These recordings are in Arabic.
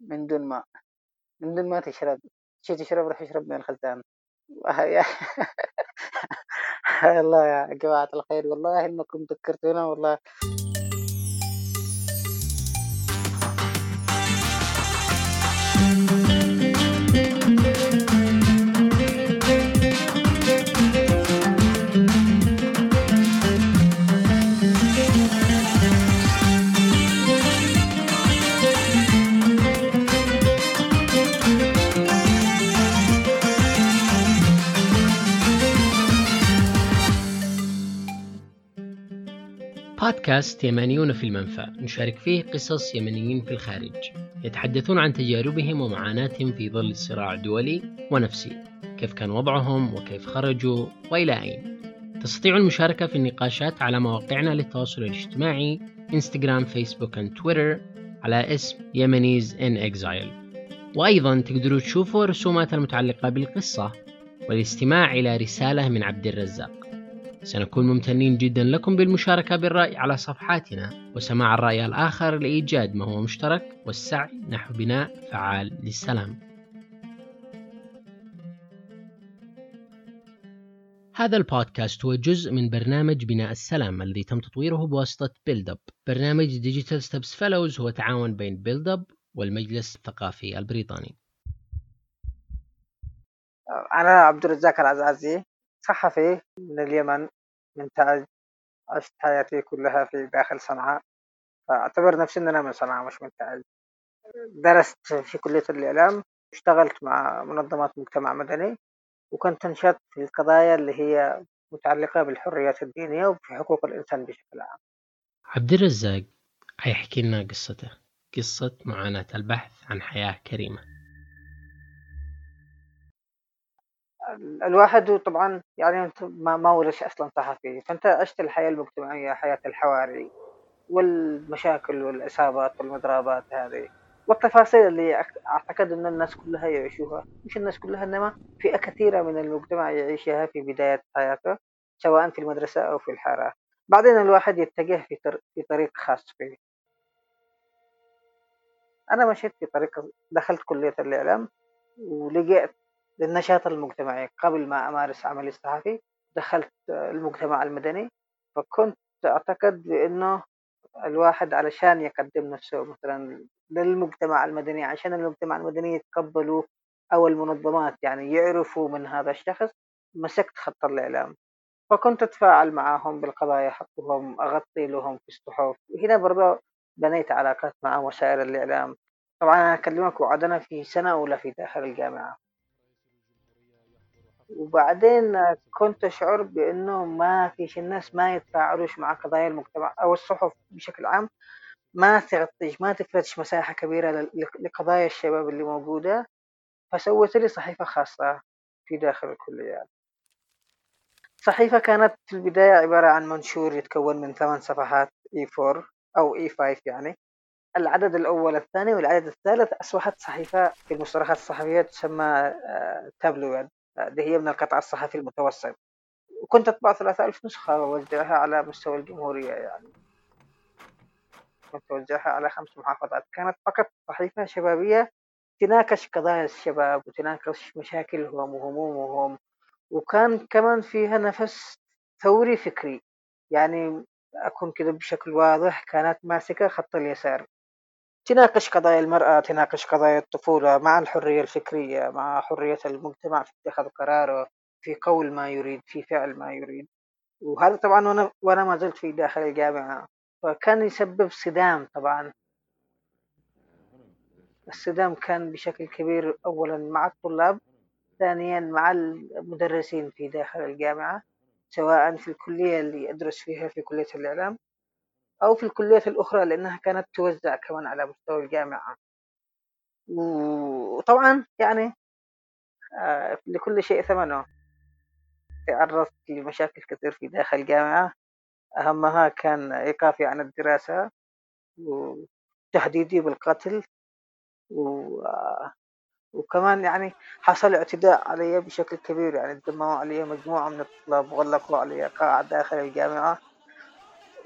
من دون ماء من دون ما تشرب. شي تشرب روح اشرب من الخزان. الله يا جماعة الخير. والله إنكم ذكرتونا والله. بودكاست يمانيون في المنفى. نشارك فيه قصص يمنيين في الخارج. يتحدثون عن تجاربهم ومعاناتهم في ظل الصراع الدولي ونفسي. كيف كان وضعهم وكيف خرجوا وإلى أين. تستطيع المشاركة في النقاشات على مواقعنا للتواصل الاجتماعي انستغرام فيسبوك وتويتر على اسم يمنيز إن إكزايل. وأيضا تقدروا تشوفوا الرسومات المتعلقة بالقصة والاستماع إلى رسالة من عبد الرزاق. سنكون ممتنين جدا لكم بالمشاركة بالرأي على صفحاتنا وسماع الرأي الآخر لإيجاد ما هو مشترك والسعي نحو بناء فعال للسلام. هذا البودكاست هو جزء من برنامج بناء السلام الذي تم تطويره بواسطة Build Up. برنامج Digital Steps Fellows هو تعاون بين Build Up والمجلس الثقافي البريطاني. أنا عبد الرزاق العزازي صحفي من اليمن من تاج عشت حياتي كلها في داخل صنعاء. فأعتبر نفسي أن أنا من صنعاء مش من تاج درست في كلية الإعلام اشتغلت مع منظمات مجتمع مدني وكنت انشط في القضايا اللي هي متعلقة بالحريات الدينية وفي حقوق الإنسان بشكل عام. عبد الرزاق حيحكي لنا قصته؟ قصة معاناة البحث عن حياة كريمة. الواحد طبعا يعني انت ما ما ولش أصلا صحفي. فأنت عشت الحياة المجتمعية حياة الحواري والمشاكل والإصابات والمضربات هذه والتفاصيل اللي أعتقد إن الناس كلها يعيشوها. مش الناس كلها إنما فئة كثيرة من المجتمع يعيشها في بداية حياته سواء في المدرسة أو في الحارة. بعدين الواحد يتجه في في طريق خاص فيه. أنا مشيت في طريق دخلت كلية الإعلام ولقيت للنشاط المجتمعي. قبل ما أمارس عملي الصحفي دخلت المجتمع المدني فكنت أعتقد بأنه الواحد علشان يقدم نفسه مثلا للمجتمع المدني عشان المجتمع المدني يتقبلوا أو المنظمات يعني يعرفوا من هذا الشخص مسكت خط الإعلام. فكنت أتفاعل معهم بالقضايا حقهم أغطي لهم في الصحف. وهنا برضه بنيت علاقات مع وسائل الإعلام. طبعا أنا أكلمك وعدنا في سنة أولى في داخل الجامعة. وبعدين كنت أشعر بأنه ما فيش الناس ما يتفاعلوش مع قضايا المجتمع أو الصحف بشكل عام. ما تغطيش ما تفرش مساحة كبيرة لقضايا الشباب اللي موجودة. فسويت لي صحيفة خاصة في داخل الكليات صحيفة كانت في البداية عبارة عن منشور يتكون من ثمان صفحات E4 أو E5 يعني. العدد الأول الثاني والعدد الثالث أصبحت صحيفة في المصطلحات الصحفية تسمى تابلويد اللي هي من القطاع الصحفي المتوسط. وكنت أطبع ثلاثة ألف نسخة وأوزعها على مستوى الجمهورية يعني. كنت أوزعها على خمس محافظات. كانت فقط صحيفة شبابية. تناقش قضايا الشباب وتناقش مشاكلهم وهمومهم. وكان كمان فيها نفس ثوري فكري. يعني أكون كده بشكل واضح كانت ماسكة خط اليسار. تناقش قضايا المرأة تناقش قضايا الطفولة مع الحرية الفكرية مع حرية المجتمع في اتخاذ قراره في قول ما يريد في فعل ما يريد. وهذا طبعا وأنا, وأنا ما زلت في داخل الجامعة. فكان يسبب صدام طبعا. الصدام كان بشكل كبير أولا مع الطلاب ثانيا مع المدرسين في داخل الجامعة سواء في الكلية اللي أدرس فيها في كلية الإعلام. أو في الكليات الأخرى لأنها كانت توزع كمان على مستوى الجامعة. وطبعا يعني آه، لكل شيء ثمنه. تعرضت لمشاكل كثير في داخل الجامعة. أهمها كان إيقافي عن الدراسة وتهديدي بالقتل. و... آه، وكمان يعني حصل اعتداء علي بشكل كبير. يعني دمروا علي مجموعة من الطلاب وغلقوا علي قاعة داخل الجامعة.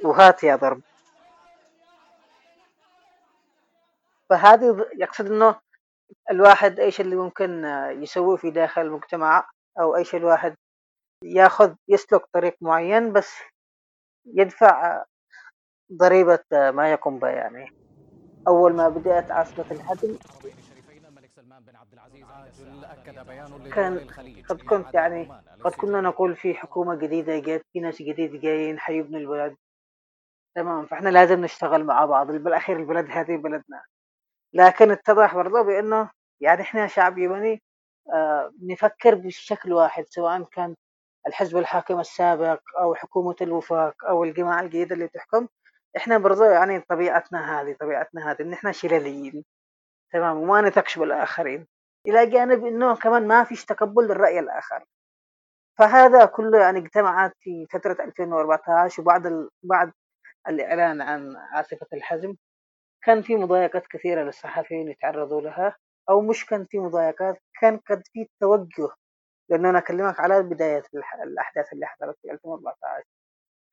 وهات يا ضرب. فهذه يقصد إنه الواحد إيش اللي ممكن يسويه في داخل المجتمع أو إيش الواحد ياخذ يسلك طريق معين بس يدفع ضريبة ما يقوم به يعني. أول ما بدأت عاصفة الحدل كان قد كنت يعني قد كنا نقول في حكومة جديدة جات في ناس جديد جايين حيبنوا البلد تمام فإحنا لازم نشتغل مع بعض بالاخير البلد هذه بلدنا. لكن اتضح برضه بأنه يعني إحنا شعب يمني آه نفكر بشكل واحد سواء كان الحزب الحاكم السابق أو حكومة الوفاق أو الجماعة الجديدة اللي تحكم إحنا برضه يعني طبيعتنا هذه طبيعتنا هذه إن إحنا شلاليين. تمام وما نثقش بالآخرين. إلى جانب إنه كمان ما فيش تقبل للرأي الآخر. فهذا كله يعني اجتمعت في فترة 2014 وبعد ال... بعد الإعلان عن عاصفة الحزم. كان في مضايقات كثيرة للصحفيين يتعرضوا لها أو مش كان في مضايقات كان قد في توجه. لأنه أنا أكلمك على بداية الأحداث اللي حصلت في 2014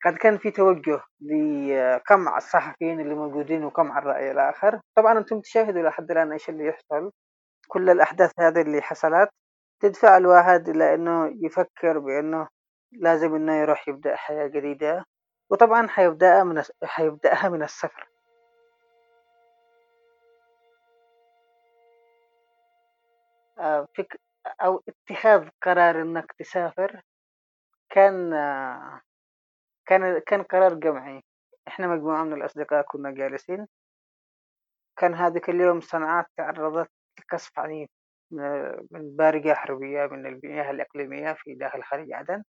قد كان في توجه لقمع الصحفيين اللي موجودين وقمع الرأي الآخر. طبعا أنتم تشاهدوا لحد الآن إيش اللي يحصل. كل الأحداث هذه اللي حصلت تدفع الواحد إلى إنه يفكر بإنه لازم إنه يروح يبدأ حياة جديدة. وطبعا حيبدأها من حيبدأها من الصفر. آه، فك أو اتخاذ قرار إنك تسافر كان آه، كان كان قرار جمعي. إحنا مجموعة من الأصدقاء كنا جالسين. كان هذاك اليوم صنعاء تعرضت لقصف عنيف من بارقة حربية من المياه الإقليمية في داخل خليج عدن.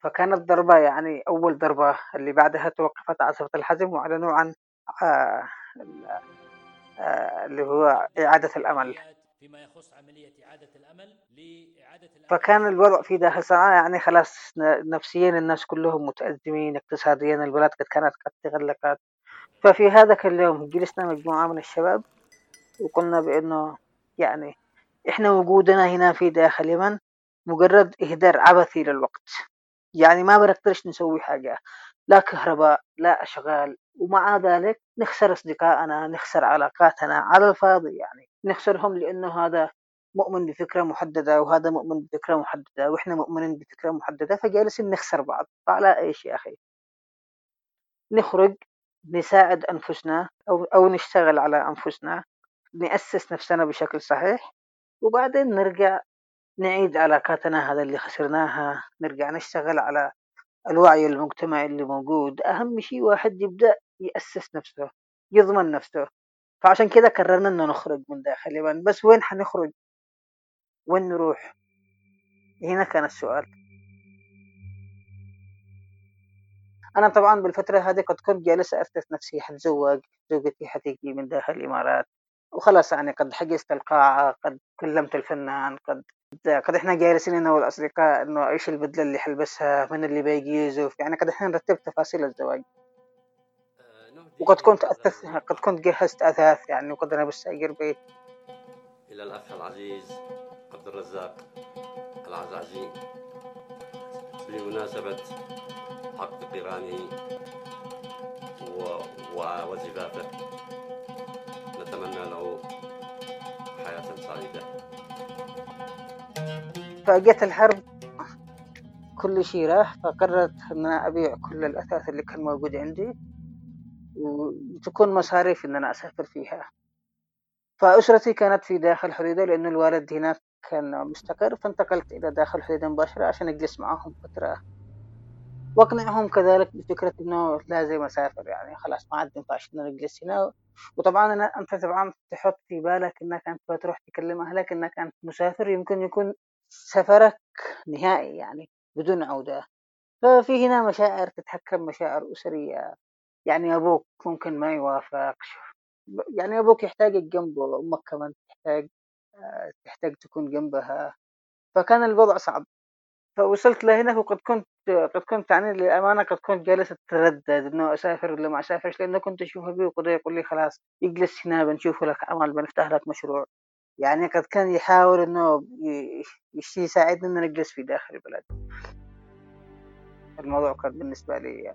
فكانت ضربة يعني أول ضربة اللي بعدها توقفت عاصفة الحزم وأعلنوا عن آه آه اللي هو إعادة الأمل. فيما يخص عملية إعادة الأمل لإعادة الأمل فكان الوضع في داخل صنعاء يعني خلاص نفسيا الناس كلهم متأزمين اقتصاديا البلد قد كانت قد تغلقت. ففي هذاك اليوم جلسنا مجموعة من الشباب وقلنا بأنه يعني إحنا وجودنا هنا في داخل اليمن مجرد إهدار عبثي للوقت. يعني ما بنقدرش نسوي حاجة لا كهرباء لا أشغال ومع ذلك نخسر أصدقائنا نخسر علاقاتنا على الفاضي يعني. نخسرهم لأنه هذا مؤمن بفكرة محددة وهذا مؤمن بفكرة محددة وإحنا مؤمنين بفكرة محددة فجالسين نخسر بعض. فعلى إيش يا أخي؟ نخرج نساعد أنفسنا أو, أو نشتغل على أنفسنا نأسس نفسنا بشكل صحيح وبعدين نرجع نعيد علاقاتنا هذا اللي خسرناها نرجع نشتغل على الوعي المجتمعي اللي موجود. أهم شيء واحد يبدأ يأسس نفسه يضمن نفسه. فعشان كده قررنا إنه نخرج من داخل اليمن بس وين حنخرج؟ وين نروح؟ هنا كان السؤال. أنا طبعا بالفترة هذه قد كنت جالس أسس نفسي حتزوج زوجتي حتيجي من داخل الإمارات. وخلاص يعني قد حجزت القاعة قد كلمت الفنان قد قد إحنا جالسين أنا والأصدقاء إنه إيش البدلة اللي حلبسها من اللي بيجي يزف يعني قد إحنا نرتب تفاصيل الزواج. وقد كنت أتث... قد كنت جهزت أثاث يعني وقد أنا بستأجر بيت. إلى الأخ العزيز عبد الرزاق العزازي. بمناسبه حق قرانه و... وزفافه. فجت الحرب كل شيء راح فقررت إن أنا أبيع كل الأثاث اللي كان موجود عندي وتكون مصاريف إن أنا أسافر فيها. فأسرتي كانت في داخل حديدة لأنه الوالد هناك كان مستقر فانتقلت إلى داخل حديدة مباشرة عشان أجلس معهم فترة. وأقنعهم كذلك بفكرة إنه لازم أسافر يعني خلاص ما عاد ينفعش ان نجلس هنا. وطبعا أنا أنت طبعا تحط في بالك انك انت تروح تكلم أهلك انك انت مسافر يمكن يكون سفرك نهائي يعني بدون عودة. ففي هنا مشاعر تتحكم مشاعر أسرية. يعني أبوك ممكن ما يوافق. يعني أبوك يحتاجك جنبه أمك كمان تحتاج تحتاج تكون جنبها. فكان الوضع صعب. فوصلت لهنا وقد كنت قد كنت يعني للأمانة قد كنت جالس أتردد إنه أسافر ولا ما أسافرش لأنه كنت أشوف أبي وقد يقول لي خلاص اجلس هنا بنشوف لك عمل بنفتح لك مشروع. يعني قد كان يحاول إنه يساعدنا ان نجلس في داخل البلد. الموضوع كان بالنسبة لي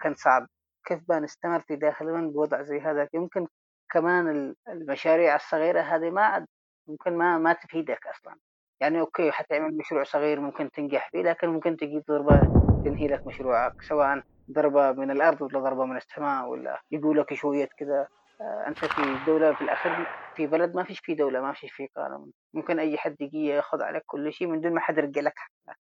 كان صعب. كيف بنستمر في داخل البلد بوضع زي هذا؟ يمكن كمان المشاريع الصغيرة هذه ما عاد ممكن ما ما تفيدك أصلا. يعني أوكي حتعمل مشروع صغير ممكن تنجح فيه لكن ممكن تجي ضربة تنهي لك مشروعك سواء ضربة من الأرض ولا ضربة من السماء ولا يقول لك شوية كذا آه، أنت في دولة في الأخير في بلد ما فيش في دولة ما فيش في قانون. ممكن أي حد يجي ياخذ عليك كل شيء من دون ما حد يرجع لك حقك.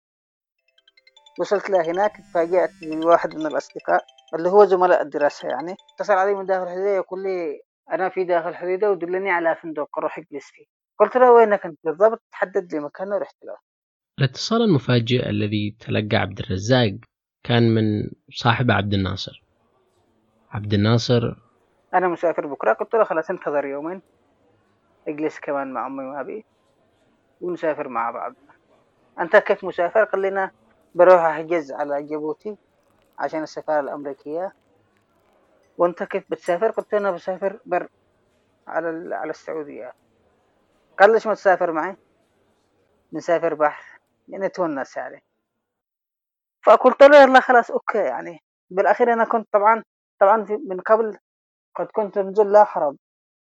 وصلت لهناك تفاجأت بواحد من الأصدقاء اللي هو زملاء الدراسة يعني. اتصل علي من داخل الحديدة يقول لي أنا في داخل الحديدة ودلني على فندق أروح أجلس فيه. قلت له وينك أنت بالضبط؟ حدد لي مكان ورحت له. الاتصال المفاجئ الذي تلقى عبد الرزاق كان من صاحب عبد الناصر. عبد الناصر أنا مسافر بكرة. قلت له خلاص انتظر يومين. إجلس كمان مع أمي وأبي ونسافر مع بعض. أنت كيف مسافر؟ قال لنا بروح أحجز على جيبوتي عشان السفارة الأمريكية. وأنت كيف بتسافر؟ قلت أنا بسافر بر على على السعودية. قال ليش ما تسافر معي؟ نسافر بحر. يعني نتونس يعني فقلت له يلا خلاص أوكي يعني. بالأخير أنا كنت طبعا طبعا من قبل قد كنت منذ لا حرج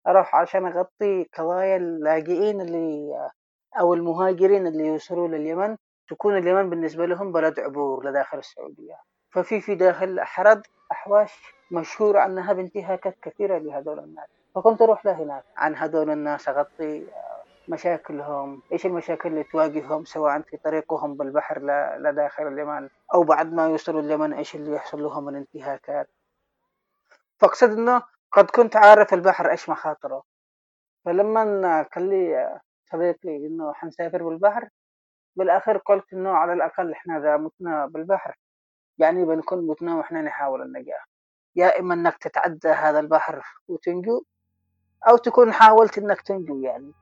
أروح عشان أغطي قضايا اللاجئين اللي أو المهاجرين اللي يوصلوا لليمن. تكون اليمن بالنسبة لهم بلد عبور لداخل السعودية. ففي في داخل حرد أحواش مشهورة عنها بانتهاكات كثيرة لهذول الناس. فكنت أروح لهناك. عن هذول الناس أغطي مشاكلهم. إيش المشاكل اللي تواجههم؟ سواء في طريقهم بالبحر لداخل اليمن أو بعد ما يوصلوا اليمن إيش اللي يحصل لهم من انتهاكات. فأقصد إنه قد كنت عارف البحر إيش مخاطره. فلما قال لي صديقي إنه حنسافر بالبحر بالآخر قلت إنه على الأقل إحنا إذا متنا بالبحر يعني بنكون متنا وإحنا نحاول النجاة. يا إما إنك تتعدى هذا البحر وتنجو أو تكون حاولت إنك تنجو يعني.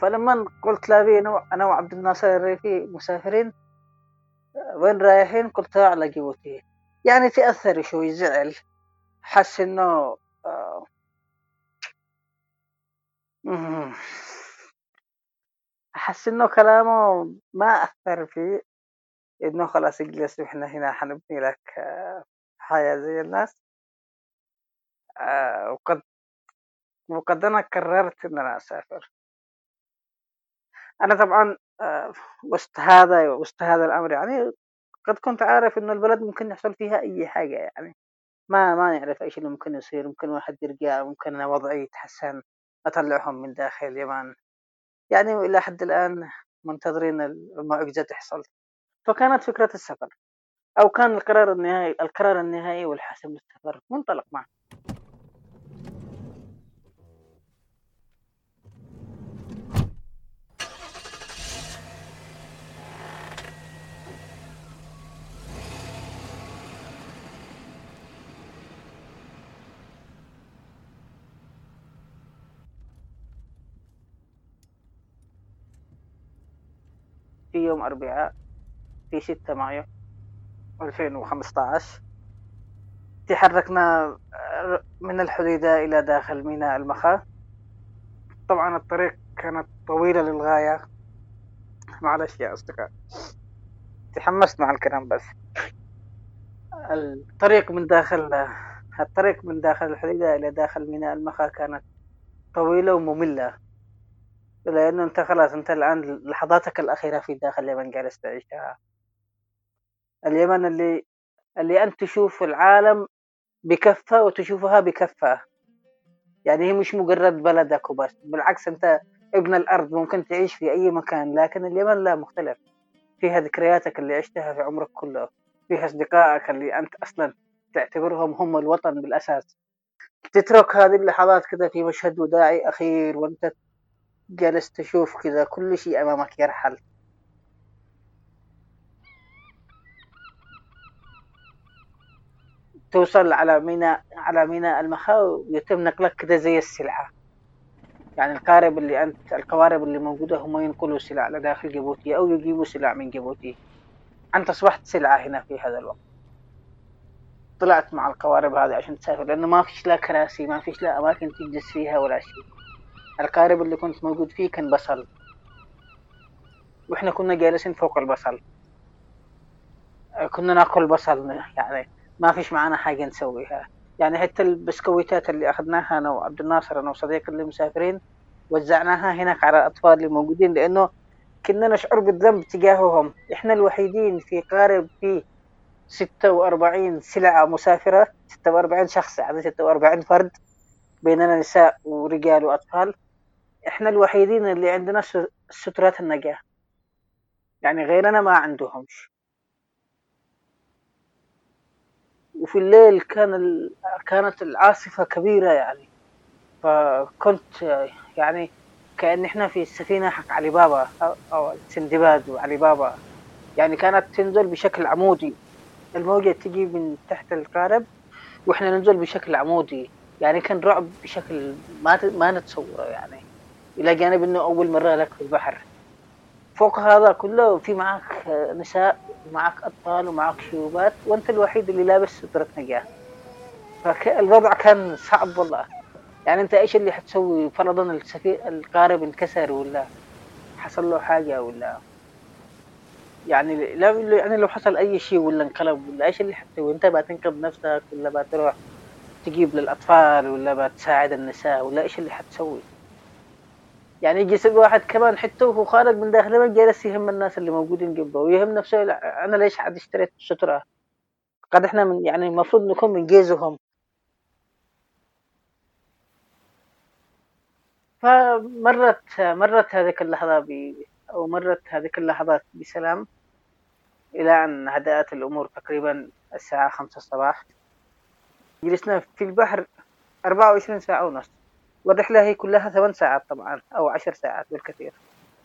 فلما قلت لأبي أنا أنا وعبد الناصر الريفي مسافرين وين رايحين؟ قلت على جيبوتي. يعني تأثر شوي زعل. حس آه، مم. أحس إنه كلامه ما أثر فيه إنه خلاص اجلس وإحنا هنا حنبني لك آه، حياة زي الناس. آه، وقد وقد أنا قررت إن أنا أسافر. أنا طبعا آه، وسط هذا وسط هذا الأمر يعني قد كنت عارف إنه البلد ممكن يحصل فيها أي حاجة يعني. ما ما نعرف إيش اللي ممكن يصير. ممكن واحد يرجع ممكن وضعي يتحسن. أطلعهم من داخل اليمن. يعني إلى حد الآن منتظرين المعجزة تحصل. فكانت فكرة السفر. أو كان القرار النهائي القرار النهائي والحاسم للسفر منطلق معه. في يوم أربعاء في 6 مايو 2015 تحركنا آه، من الحديدة إلى داخل ميناء المخا. طبعا الطريق كانت طويلة للغاية. معلش يا أصدقاء. تحمست مع الكلام بس. الطريق من داخل الطريق من داخل الحديدة إلى داخل ميناء المخا كانت طويلة ومملة. لأنه أنت خلاص أنت الآن لحظاتك الأخيرة في داخل اليمن جالس تعيشها. اليمن اللي اللي أنت تشوف العالم بكفة وتشوفها بكفة. يعني هي مش مجرد بلدك وبس بالعكس أنت ابن الأرض ممكن تعيش في أي مكان لكن اليمن لا مختلف. فيها ذكرياتك اللي عشتها في عمرك كله. فيها أصدقائك اللي أنت أصلا تعتبرهم هم الوطن بالأساس. تترك هذه اللحظات كذا في مشهد وداعي أخير وأنت جالس تشوف كذا كل شيء أمامك يرحل. توصل على ميناء على ميناء المخا ويتم نقلك كذا زي السلعة. يعني القارب اللي أنت القوارب اللي موجودة هم ينقلوا سلع لداخل جيبوتي أو يجيبوا سلع من جيبوتي. أنت أصبحت سلعة هنا في هذا الوقت. طلعت مع القوارب هذه عشان تسافر لأنه ما فيش لا كراسي ما فيش لا أماكن تجلس فيها ولا شيء. القارب اللي كنت موجود فيه كان بصل. وإحنا كنا جالسين فوق البصل. كنا ناكل بصل يعني ما فيش معانا حاجة نسويها. يعني حتى البسكويتات اللي أخذناها أنا وعبد الناصر أنا وصديق اللي مسافرين وزعناها هناك على الأطفال اللي موجودين لأنه كنا نشعر بالذنب تجاههم. إحنا الوحيدين في قارب في ستة وأربعين سلعة مسافرة ستة وأربعين شخص يعني ستة وأربعين فرد بيننا نساء ورجال وأطفال. إحنا الوحيدين اللي عندنا سترات النجاة. يعني غيرنا ما عندهمش. وفي الليل كان ال... كانت العاصفة كبيرة يعني. فكنت يعني كأن إحنا في السفينة حق علي بابا أو سندباد وعلي بابا. يعني كانت تنزل بشكل عمودي. الموجة تجي من تحت القارب وإحنا ننزل بشكل عمودي. يعني كان رعب بشكل ما ما نتصوره يعني. إلى جانب إنه أول مرة لك في البحر. فوق هذا كله في معك نساء ومعك أطفال ومعك شيوبات وأنت الوحيد اللي لابس سترة نجاة. فالوضع كان صعب والله. يعني أنت إيش اللي حتسوي؟ فرضا السفي... القارب انكسر ولا حصل له حاجة ولا؟ يعني لا يعني لو حصل أي شيء ولا انقلب ولا إيش اللي حتسوي؟ أنت بتنقذ نفسك ولا بتروح تجيب للأطفال ولا بتساعد النساء ولا إيش اللي حتسوي؟ يعني يجي يسوي واحد كمان حتى وهو خارج من داخل المسجد جالس يهم الناس اللي موجودين جنبه ويهم نفسه أنا ليش حد اشتريت السترة قد إحنا من يعني المفروض نكون من جيزهم. فمرت مرت هذيك اللحظة ب أو مرت هذيك اللحظات بسلام إلى أن هدأت الأمور تقريبا الساعة خمسة الصباح. جلسنا في البحر أربعة وعشرين ساعة ونص. والرحلة هي كلها ثمان ساعات طبعا أو عشر ساعات بالكثير.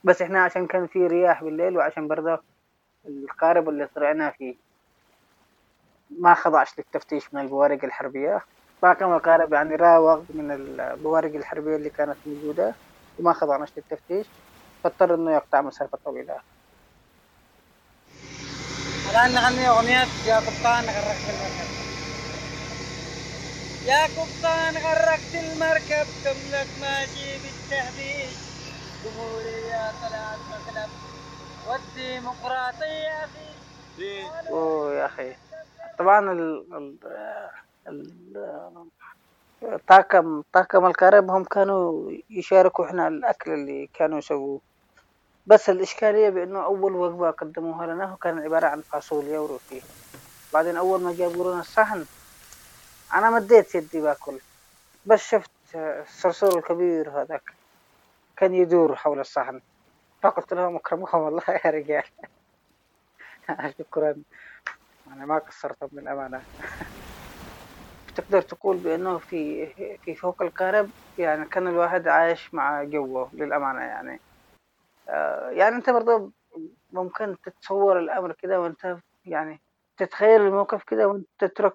بس إحنا عشان كان في رياح بالليل وعشان برضه القارب اللي طلعنا فيه ما خضعش للتفتيش من البوارق الحربية. طاقم القارب يعني راوغ من البوارق الحربية اللي كانت موجودة وما خضعناش للتفتيش فاضطر إنه يقطع مسافة طويلة. الآن نغني أغنية يا قبطان غرقت المركب يا قبطان غرقت المركب كم لك ماشي بالتهديد جمهورية طلعت مقلب والديمقراطية في أوه يا أخي. طبعا ال ال طاقم طاقم الكرم هم كانوا يشاركوا إحنا الأكل اللي كانوا يسووه. بس الإشكالية بأنه أول وجبة قدموها لنا كان عبارة عن فاصوليا وروتي. بعدين أول ما جابوا لنا الصحن أنا مديت يدي باكل. بس شفت الصرصور الكبير هذاك. كان يدور حول الصحن. فقلت لهم أكرمكم الله يا رجال. شكرا. أنا ما قصرتم من الأمانة تقدر تقول بأنه في في فوق القارب يعني كان الواحد عايش مع جوه للأمانة يعني. آه يعني أنت برضه ممكن تتصور الأمر كده وأنت يعني تتخيل الموقف كده وأنت تترك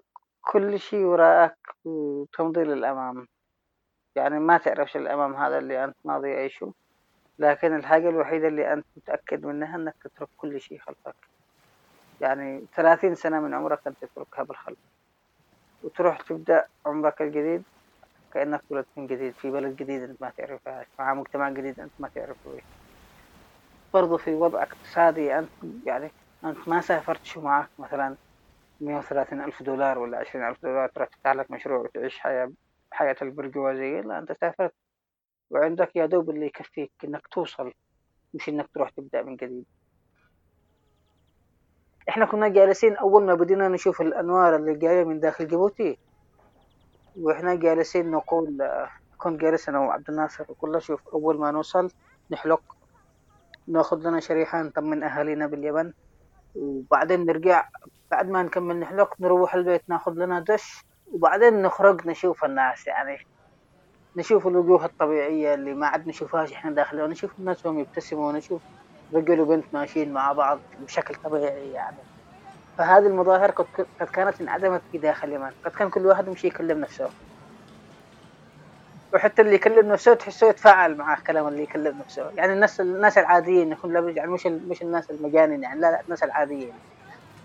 كل شيء وراءك وتمضي للأمام. يعني ما تعرفش الأمام هذا اللي أنت ماضي يعيشه لكن الحاجة الوحيدة اللي أنت متأكد منها أنك تترك كل شيء خلفك. يعني ثلاثين سنة من عمرك أنت تتركها بالخلف. وتروح تبدأ عمرك الجديد كأنك ولدت من جديد في بلد جديد أنت ما تعرفها مع مجتمع جديد أنت ما تعرفه. برضو في وضع اقتصادي أنت يعني أنت ما سافرت شو معك مثلا مية وثلاثين ألف دولار ولا عشرين ألف دولار تروح تفتح لك مشروع وتعيش حياة حياة البرجوازية لا أنت سافرت. وعندك يا دوب اللي يكفيك إنك توصل مش إنك تروح تبدأ من جديد. إحنا كنا جالسين أول ما بدينا نشوف الأنوار اللي جاية من داخل جيبوتي وإحنا جالسين نقول كنت جالس أنا وعبد الناصر وكل شوف أول ما نوصل نحلق ناخذ لنا شريحة نطمن أهالينا باليمن. وبعدين نرجع بعد ما نكمل نحلق نروح البيت ناخذ لنا دش وبعدين نخرج نشوف الناس يعني. نشوف الوجوه الطبيعية اللي ما عاد نشوفهاش إحنا داخل ونشوف الناس وهم يبتسموا ونشوف رجل وبنت ماشيين مع بعض بشكل طبيعي يعني. فهذه المظاهر قد كانت انعدمت في داخل اليمن قد كان كل واحد يمشي يكلم نفسه. وحتى اللي يكلم نفسه تحسه يتفاعل مع كلام اللي يكلم نفسه. يعني الناس الناس العاديين يكون يعني مش مش الناس المجانين يعني لا لا الناس العاديين.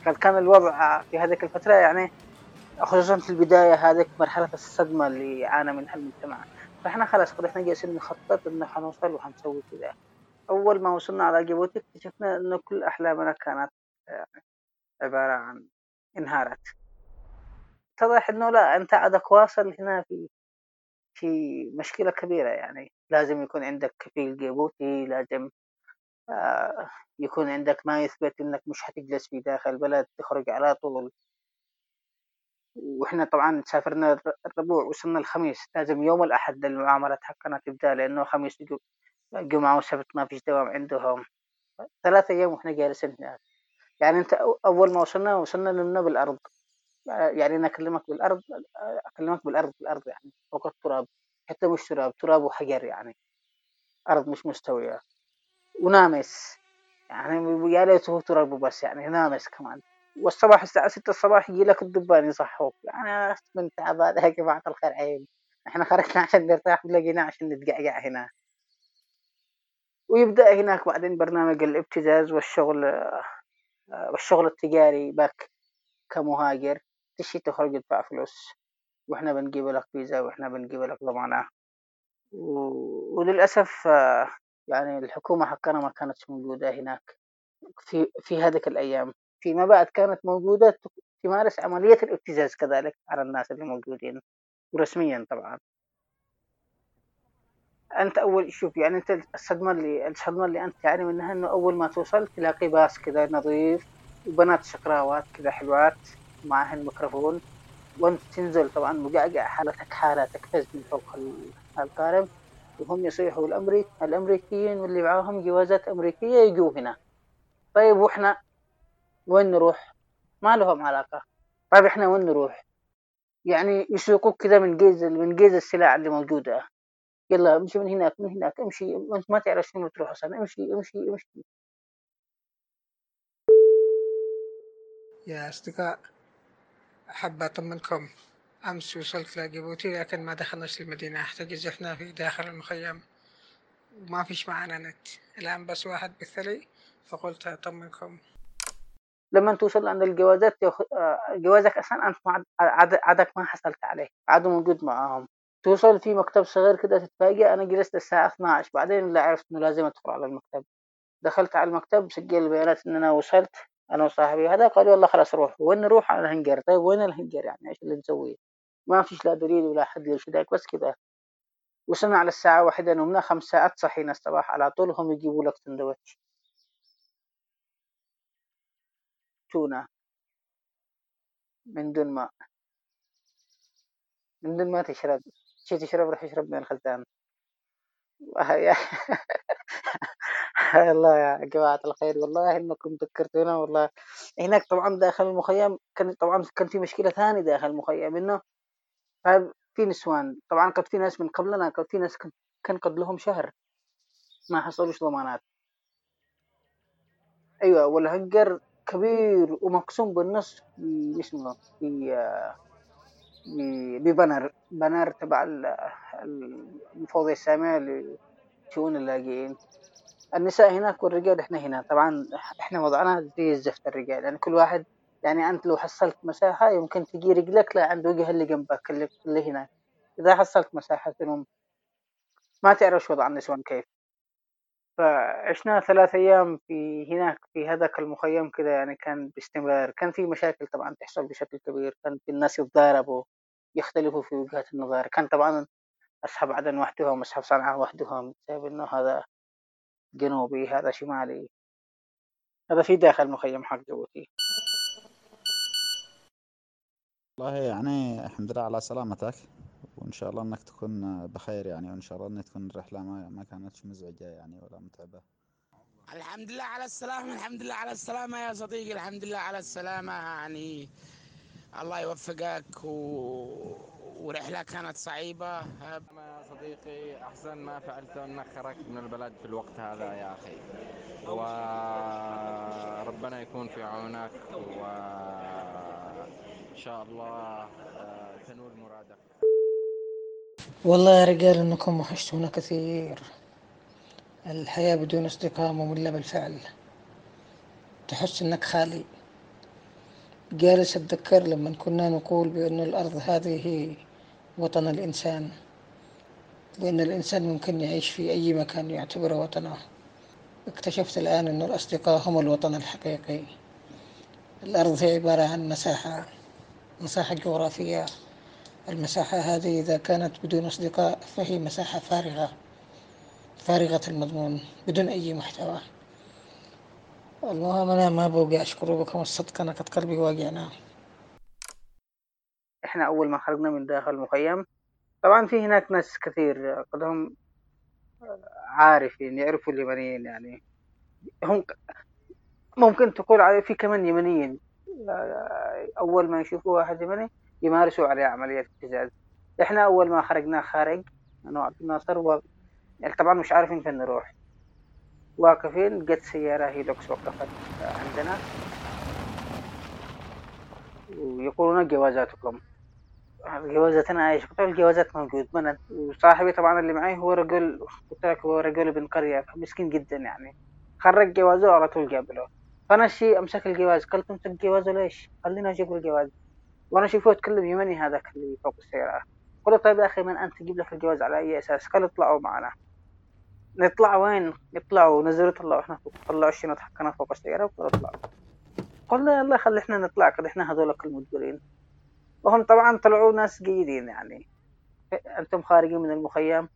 قد كان الوضع في هذه الفترة يعني خصوصا في البداية هذيك مرحلة الصدمة اللي يعانى منها المجتمع؟ فإحنا خلاص قد إحنا جالسين نخطط إنه حنوصل وحنسوي كذا أول ما وصلنا على جيبوتي اكتشفنا انه كل أحلامنا كانت عبارة عن انهارت. اتضح إنه لا أنت عادك واصل هنا في في مشكلة كبيرة يعني. لازم يكون عندك كفيل جيبوتي لازم آه، يكون عندك ما يثبت إنك مش حتجلس في داخل البلد تخرج على طول. وإحنا طبعا سافرنا الربوع وصلنا الخميس. لازم يوم الأحد المعاملات حقنا تبدا لأنه خميس جمعة وسبت ما فيش دوام عندهم. ثلاثة أيام وإحنا جالسين هناك. يعني أنت أول ما وصلنا وصلنا نمنا بالارض يعني أنا أكلمك بالأرض أكلمك بالأرض بالأرض يعني فوق التراب حتى مش تراب تراب وحجر يعني أرض مش مستوية. ونامس يعني يا ليته تراب بس يعني نامس كمان. والصباح الساعة ستة الصباح يجي لك الدبان يصحوك. يعني من تعب يا جماعة الخير. عين إحنا خرجنا عشان نرتاح ولقينا عشان نتقعقع هنا. ويبدأ هناك بعدين برنامج الابتزاز والشغل والشغل التجاري بك كمهاجر. تشي تخرج تدفع فلوس وإحنا بنجيب لك فيزا وإحنا بنجيب لك ضمانة وللأسف يعني الحكومة حقنا ما كانت موجودة هناك في في هذه الأيام. فيما بعد كانت موجودة تمارس عملية الابتزاز كذلك على الناس اللي موجودين ورسميا طبعا. أنت أول شوف يعني أنت الصدمة اللي الصدمة اللي أنت تعاني منها إنه أول ما توصل تلاقي باص كذا نظيف وبنات شقراوات كذا حلوات. معهن ميكروفون. وانت تنزل طبعا مقعقع حالتك حالة تكفز من فوق القارب وهم يصيحوا الأمريك الأمريكيين واللي معاهم جوازات أمريكية يجوا هنا. طيب وإحنا وين نروح؟ ما لهم علاقة. طيب إحنا وين نروح؟ يعني يسوقوك كذا من جيز من جيز السلاح اللي موجودة. يلا امشي من هناك من هناك امشي. وأنت ما تعرف شنو تروح أصلا. امشي امشي امشي. يا أصدقاء. أحب أطمنكم أمس وصلت لجيبوتي لكن ما دخلناش المدينة. أحتجز إحنا في داخل المخيم. وما فيش معانا نت. الآن بس واحد بالثلي فقلت أطمنكم. لما توصل عند الجوازات جوازك أصلا أنت عادك ما حصلت عليه. عادوا موجود معاهم. توصل في مكتب صغير كده تتفاجئ. أنا جلست الساعة 12 بعدين لا عرفت إنه لازم أدخل على المكتب. دخلت على المكتب سجل البيانات إن أنا وصلت. أنا وصاحبي هذا قال والله خلاص روح وين نروح؟ على الهنجر. طيب وين الهنجر يعني؟ إيش اللي نسويه ما فيش لا دليل ولا حد يرشدك بس كذا. وصلنا على الساعة واحدة نمنا خمس ساعات صحينا الصباح. على طول هم يجيبوا لك سندوتش. تونة. من دون ماء. من دون ما تشرب. شي تشرب؟ روح اشرب من الخزان. الله يا جماعة الخير والله انكم ذكرتونا والله هناك طبعا داخل المخيم كان طبعا كان في مشكلة ثانية داخل المخيم إنه في نسوان طبعا كان في ناس من قبلنا كان في ناس كان قبلهم شهر ما حصلوش ضمانات. أيوه والهنجر كبير ومقسوم بالنص اسمه في ببنر. بنر تبع المفوضية السامية لشؤون اللاجئين. النساء هناك والرجال إحنا هنا. طبعا إحنا وضعنا زي الزفت الرجال. يعني كل واحد يعني أنت لو حصلت مساحة يمكن تجي رجلك لا عند وجه اللي جنبك اللي, اللي هناك. إذا حصلت مساحة النوم ما تعرف وضع النسوان كيف. فعشنا ثلاث أيام في هناك في هذاك المخيم كذا يعني كان باستمرار. كان في مشاكل طبعا تحصل بشكل كبير. كان في الناس يتضاربوا. يختلفوا في وجهات النظر. كان طبعا أصحاب عدن وحدهم أصحاب صنعاء وحدهم بسبب إنه هذا جنوبي هذا شمالي. هذا في داخل مخيم حق جيبوتي والله يعني الحمد لله على سلامتك وإن شاء الله إنك تكون بخير يعني وإن شاء الله إن تكون الرحلة ما ما كانتش مزعجة يعني ولا متعبة. الحمد لله على السلامة الحمد لله على السلامة يا صديقي الحمد لله على السلامة يعني. الله يوفقك و... ورحلة كانت صعيبة. يا صديقي أحسن ما فعلته أنك خرجت من البلد في الوقت هذا يا أخي. وربنا يكون في عونك وإن شاء الله تنول مرادك والله يا رجال إنكم وحشتونا كثير. الحياة بدون أصدقاء مملة بالفعل. تحس إنك خالي. جالس أتذكر لما كنا نقول بأن الأرض هذه وطن الإنسان وان الإنسان ممكن يعيش في أي مكان يعتبره وطنه. اكتشفت الآن أن الأصدقاء هم الوطن الحقيقي. الأرض هي عبارة عن مساحة مساحة جغرافية. المساحة هذه إذا كانت بدون أصدقاء فهي مساحة فارغة فارغة المضمون بدون أي محتوى. المهم أنا ما بوقع أشكر بكم الصدق أنا قد قلبي واقعنا إحنا أول ما خرجنا من داخل المخيم طبعا في هناك ناس كثير قد هم عارفين يعرفوا اليمنيين يعني. هم ممكن تقول عليه في كمان يمنيين أول ما يشوفوا واحد يمني يمارسوا عليه عملية ابتزاز إحنا أول ما خرجنا خارج أنا وعبد الناصر و... يعني طبعا مش عارفين فين نروح. واقفين جت سيارة هيلوكس وقفت عندنا. ويقولون جوازاتكم. جوازاتنا إيش؟ قلت الجوازات موجود. من وصاحبي طبعا اللي معي هو رجل قلت لك هو رجل ابن قرية مسكين جدا يعني. خرج جوازه على طول قابله فأنا شي أمسك الجواز. قلت أمسك جوازه ليش؟ خلينا أجيب الجواز. وأنا اشوفه يتكلم يمني هذاك اللي فوق السيارة. قلت طيب يا أخي من أنت تجيب لك الجواز على أي أساس؟ قال اطلعوا معنا. نطلع وين؟ يطلعوا نزلوا طلعوا إحنا فوق طلعوا الشنط حقنا فوق السيارة وقالوا اطلعوا قلنا يلا خلي إحنا نطلع كده إحنا هذولك المدبرين وهم طبعا طلعوا ناس جيدين يعني. أنتم خارجين من المخيم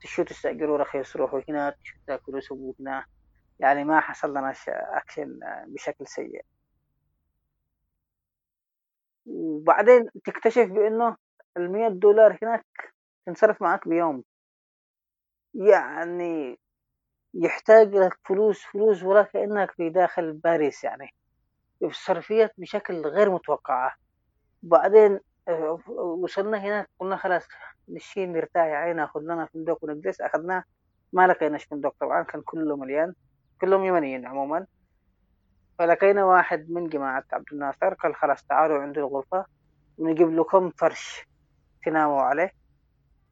تشو تستأجروا رخيص روحوا هنا تشو تاكلوا سووا هنا. يعني ما حصل لنا أكشن بشكل سيء. وبعدين تكتشف بأنه المية دولار هناك تنصرف معك بيوم. يعني يحتاج لك فلوس فلوس ولا كأنك في داخل باريس يعني. الصرفيات بشكل غير متوقعة. بعدين آه، وصلنا هناك قلنا خلاص نشي نرتاح يعني ناخذ لنا فندق ونجلس أخذناه ما لقيناش فندق طبعا كان كله مليان كلهم يمنيين عموما. فلقينا واحد من جماعة عبد الناصر قال خلاص تعالوا عند الغرفة ونجيب لكم فرش تناموا عليه.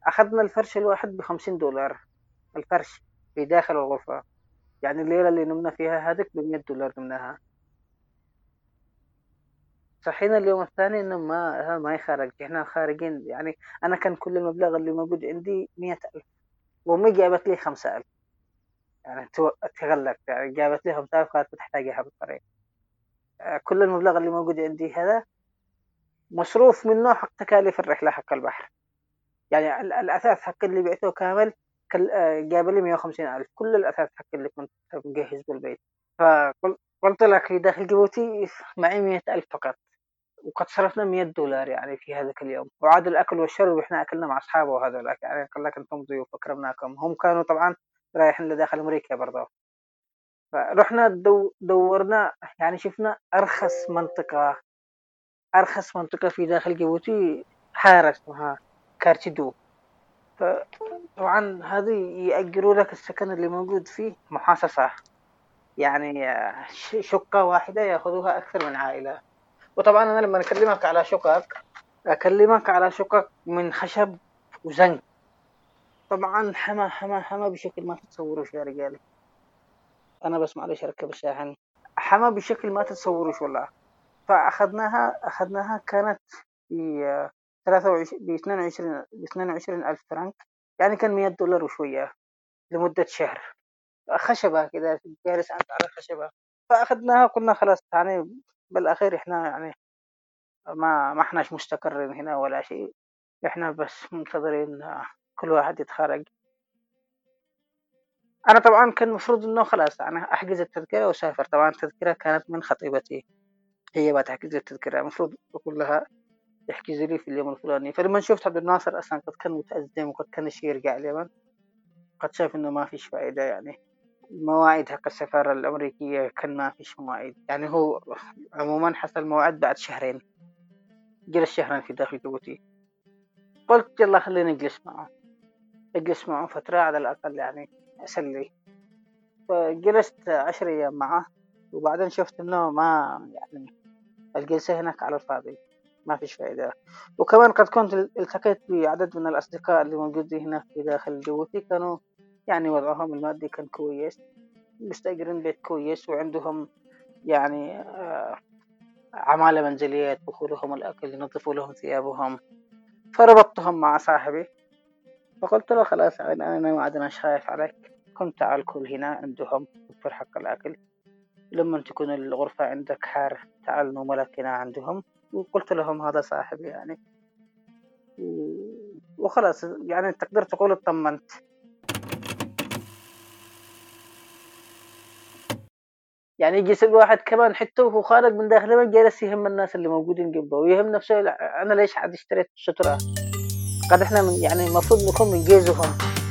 أخذنا الفرش الواحد بخمسين دولار. الفرش في داخل الغرفة. يعني الليلة اللي نمنا فيها هذيك بمية دولار نمناها. صحينا اليوم الثاني إنه ما ما يخرج. إحنا خارجين. يعني أنا كان كل المبلغ اللي موجود عندي مية ألف. وأمي جابت لي خمسة ألف. يعني تغلقت يعني جابت لي خمسة ألف كانت تحتاجها بالطريق. آه، كل المبلغ اللي موجود عندي هذا مصروف منه حق تكاليف الرحلة حق البحر. يعني الأثاث حق اللي بعته كامل جاب لي مية وخمسين ألف. كل الأثاث حق اللي كنت مجهز بالبيت. فقلت لك في داخل جيبوتي معي مية ألف فقط. وقد صرفنا 100 دولار يعني في هذاك اليوم. وعاد الأكل والشرب إحنا أكلنا مع أصحابه وهذول يعني قال لك أنتم ضيوف أكرمناكم هم كانوا طبعا رايحين لداخل أمريكا برضه فرحنا دو دورنا يعني شفنا أرخص منطقة أرخص منطقة في داخل جيبوتي حارة اسمها كارتيدو طبعا هذه يأجروا لك السكن اللي موجود فيه محاصصة. يعني شقة واحدة يأخذوها أكثر من عائلة. وطبعا أنا لما أكلمك على شقق أكلمك على شقق من خشب وزنك. طبعا حما حما حما بشكل ما تتصوروش يا رجالي أنا بس معلش أركب الشاحن. حما بشكل ما تتصوروش والله فأخذناها أخذناها كانت ب 23 ب 22 ب 22 ألف فرنك يعني كان 100 دولار وشوية لمدة شهر. خشبة كذا جالس انت على خشبة. فأخذناها قلنا خلاص يعني بالأخير إحنا يعني ما ما إحناش مستقرين هنا ولا شيء. إحنا بس منتظرين كل واحد يتخرج. أنا طبعا كان المفروض إنه خلاص أنا أحجز التذكرة وأسافر. طبعا التذكرة كانت من خطيبتي هي ما تحجز التذكرة. المفروض أقول لها احجزي لي في اليوم الفلاني. فلما شفت عبد الناصر أصلا قد كان متأزم وقد كان يشي يرجع اليمن؟ قد شاف إنه ما فيش فائدة يعني. المواعيد حق السفارة الأمريكية كان ما فيش مواعيد. يعني هو عموما حصل موعد بعد شهرين. جلس شهرين في داخل جيبوتي. قلت يلا خليني أجلس معه. أجلس معه فترة على الأقل يعني أسلي. فجلست عشر أيام معه. وبعدين شفت إنه ما يعني الجلسة هناك على الفاضي. ما فيش فائدة. وكمان قد كنت التقيت بعدد من الأصدقاء اللي موجودين هنا في داخل جيبوتي. كانوا يعني وضعهم المادي كان كويس مستأجرين بيت كويس وعندهم يعني آه، عمالة منزلية يطبخوا لهم الأكل ينظفوا لهم ثيابهم. فربطتهم مع صاحبي. فقلت له خلاص أنا ما عدناش خايف عليك. كنت تعال كل هنا عندهم توفر حق الأكل. لما تكون الغرفة عندك حار تعال نوم هنا عندهم. وقلت لهم هذا صاحبي يعني. وخلاص يعني تقدر تقول اطمنت. يعني يجي يسأل واحد كمان حتى وهو خارج من داخل البيت جالس يهم الناس اللي موجودين جنبه ويهم نفسه أنا ليش حد اشتريت السترة قد إحنا من يعني المفروض نكون من جيزهم.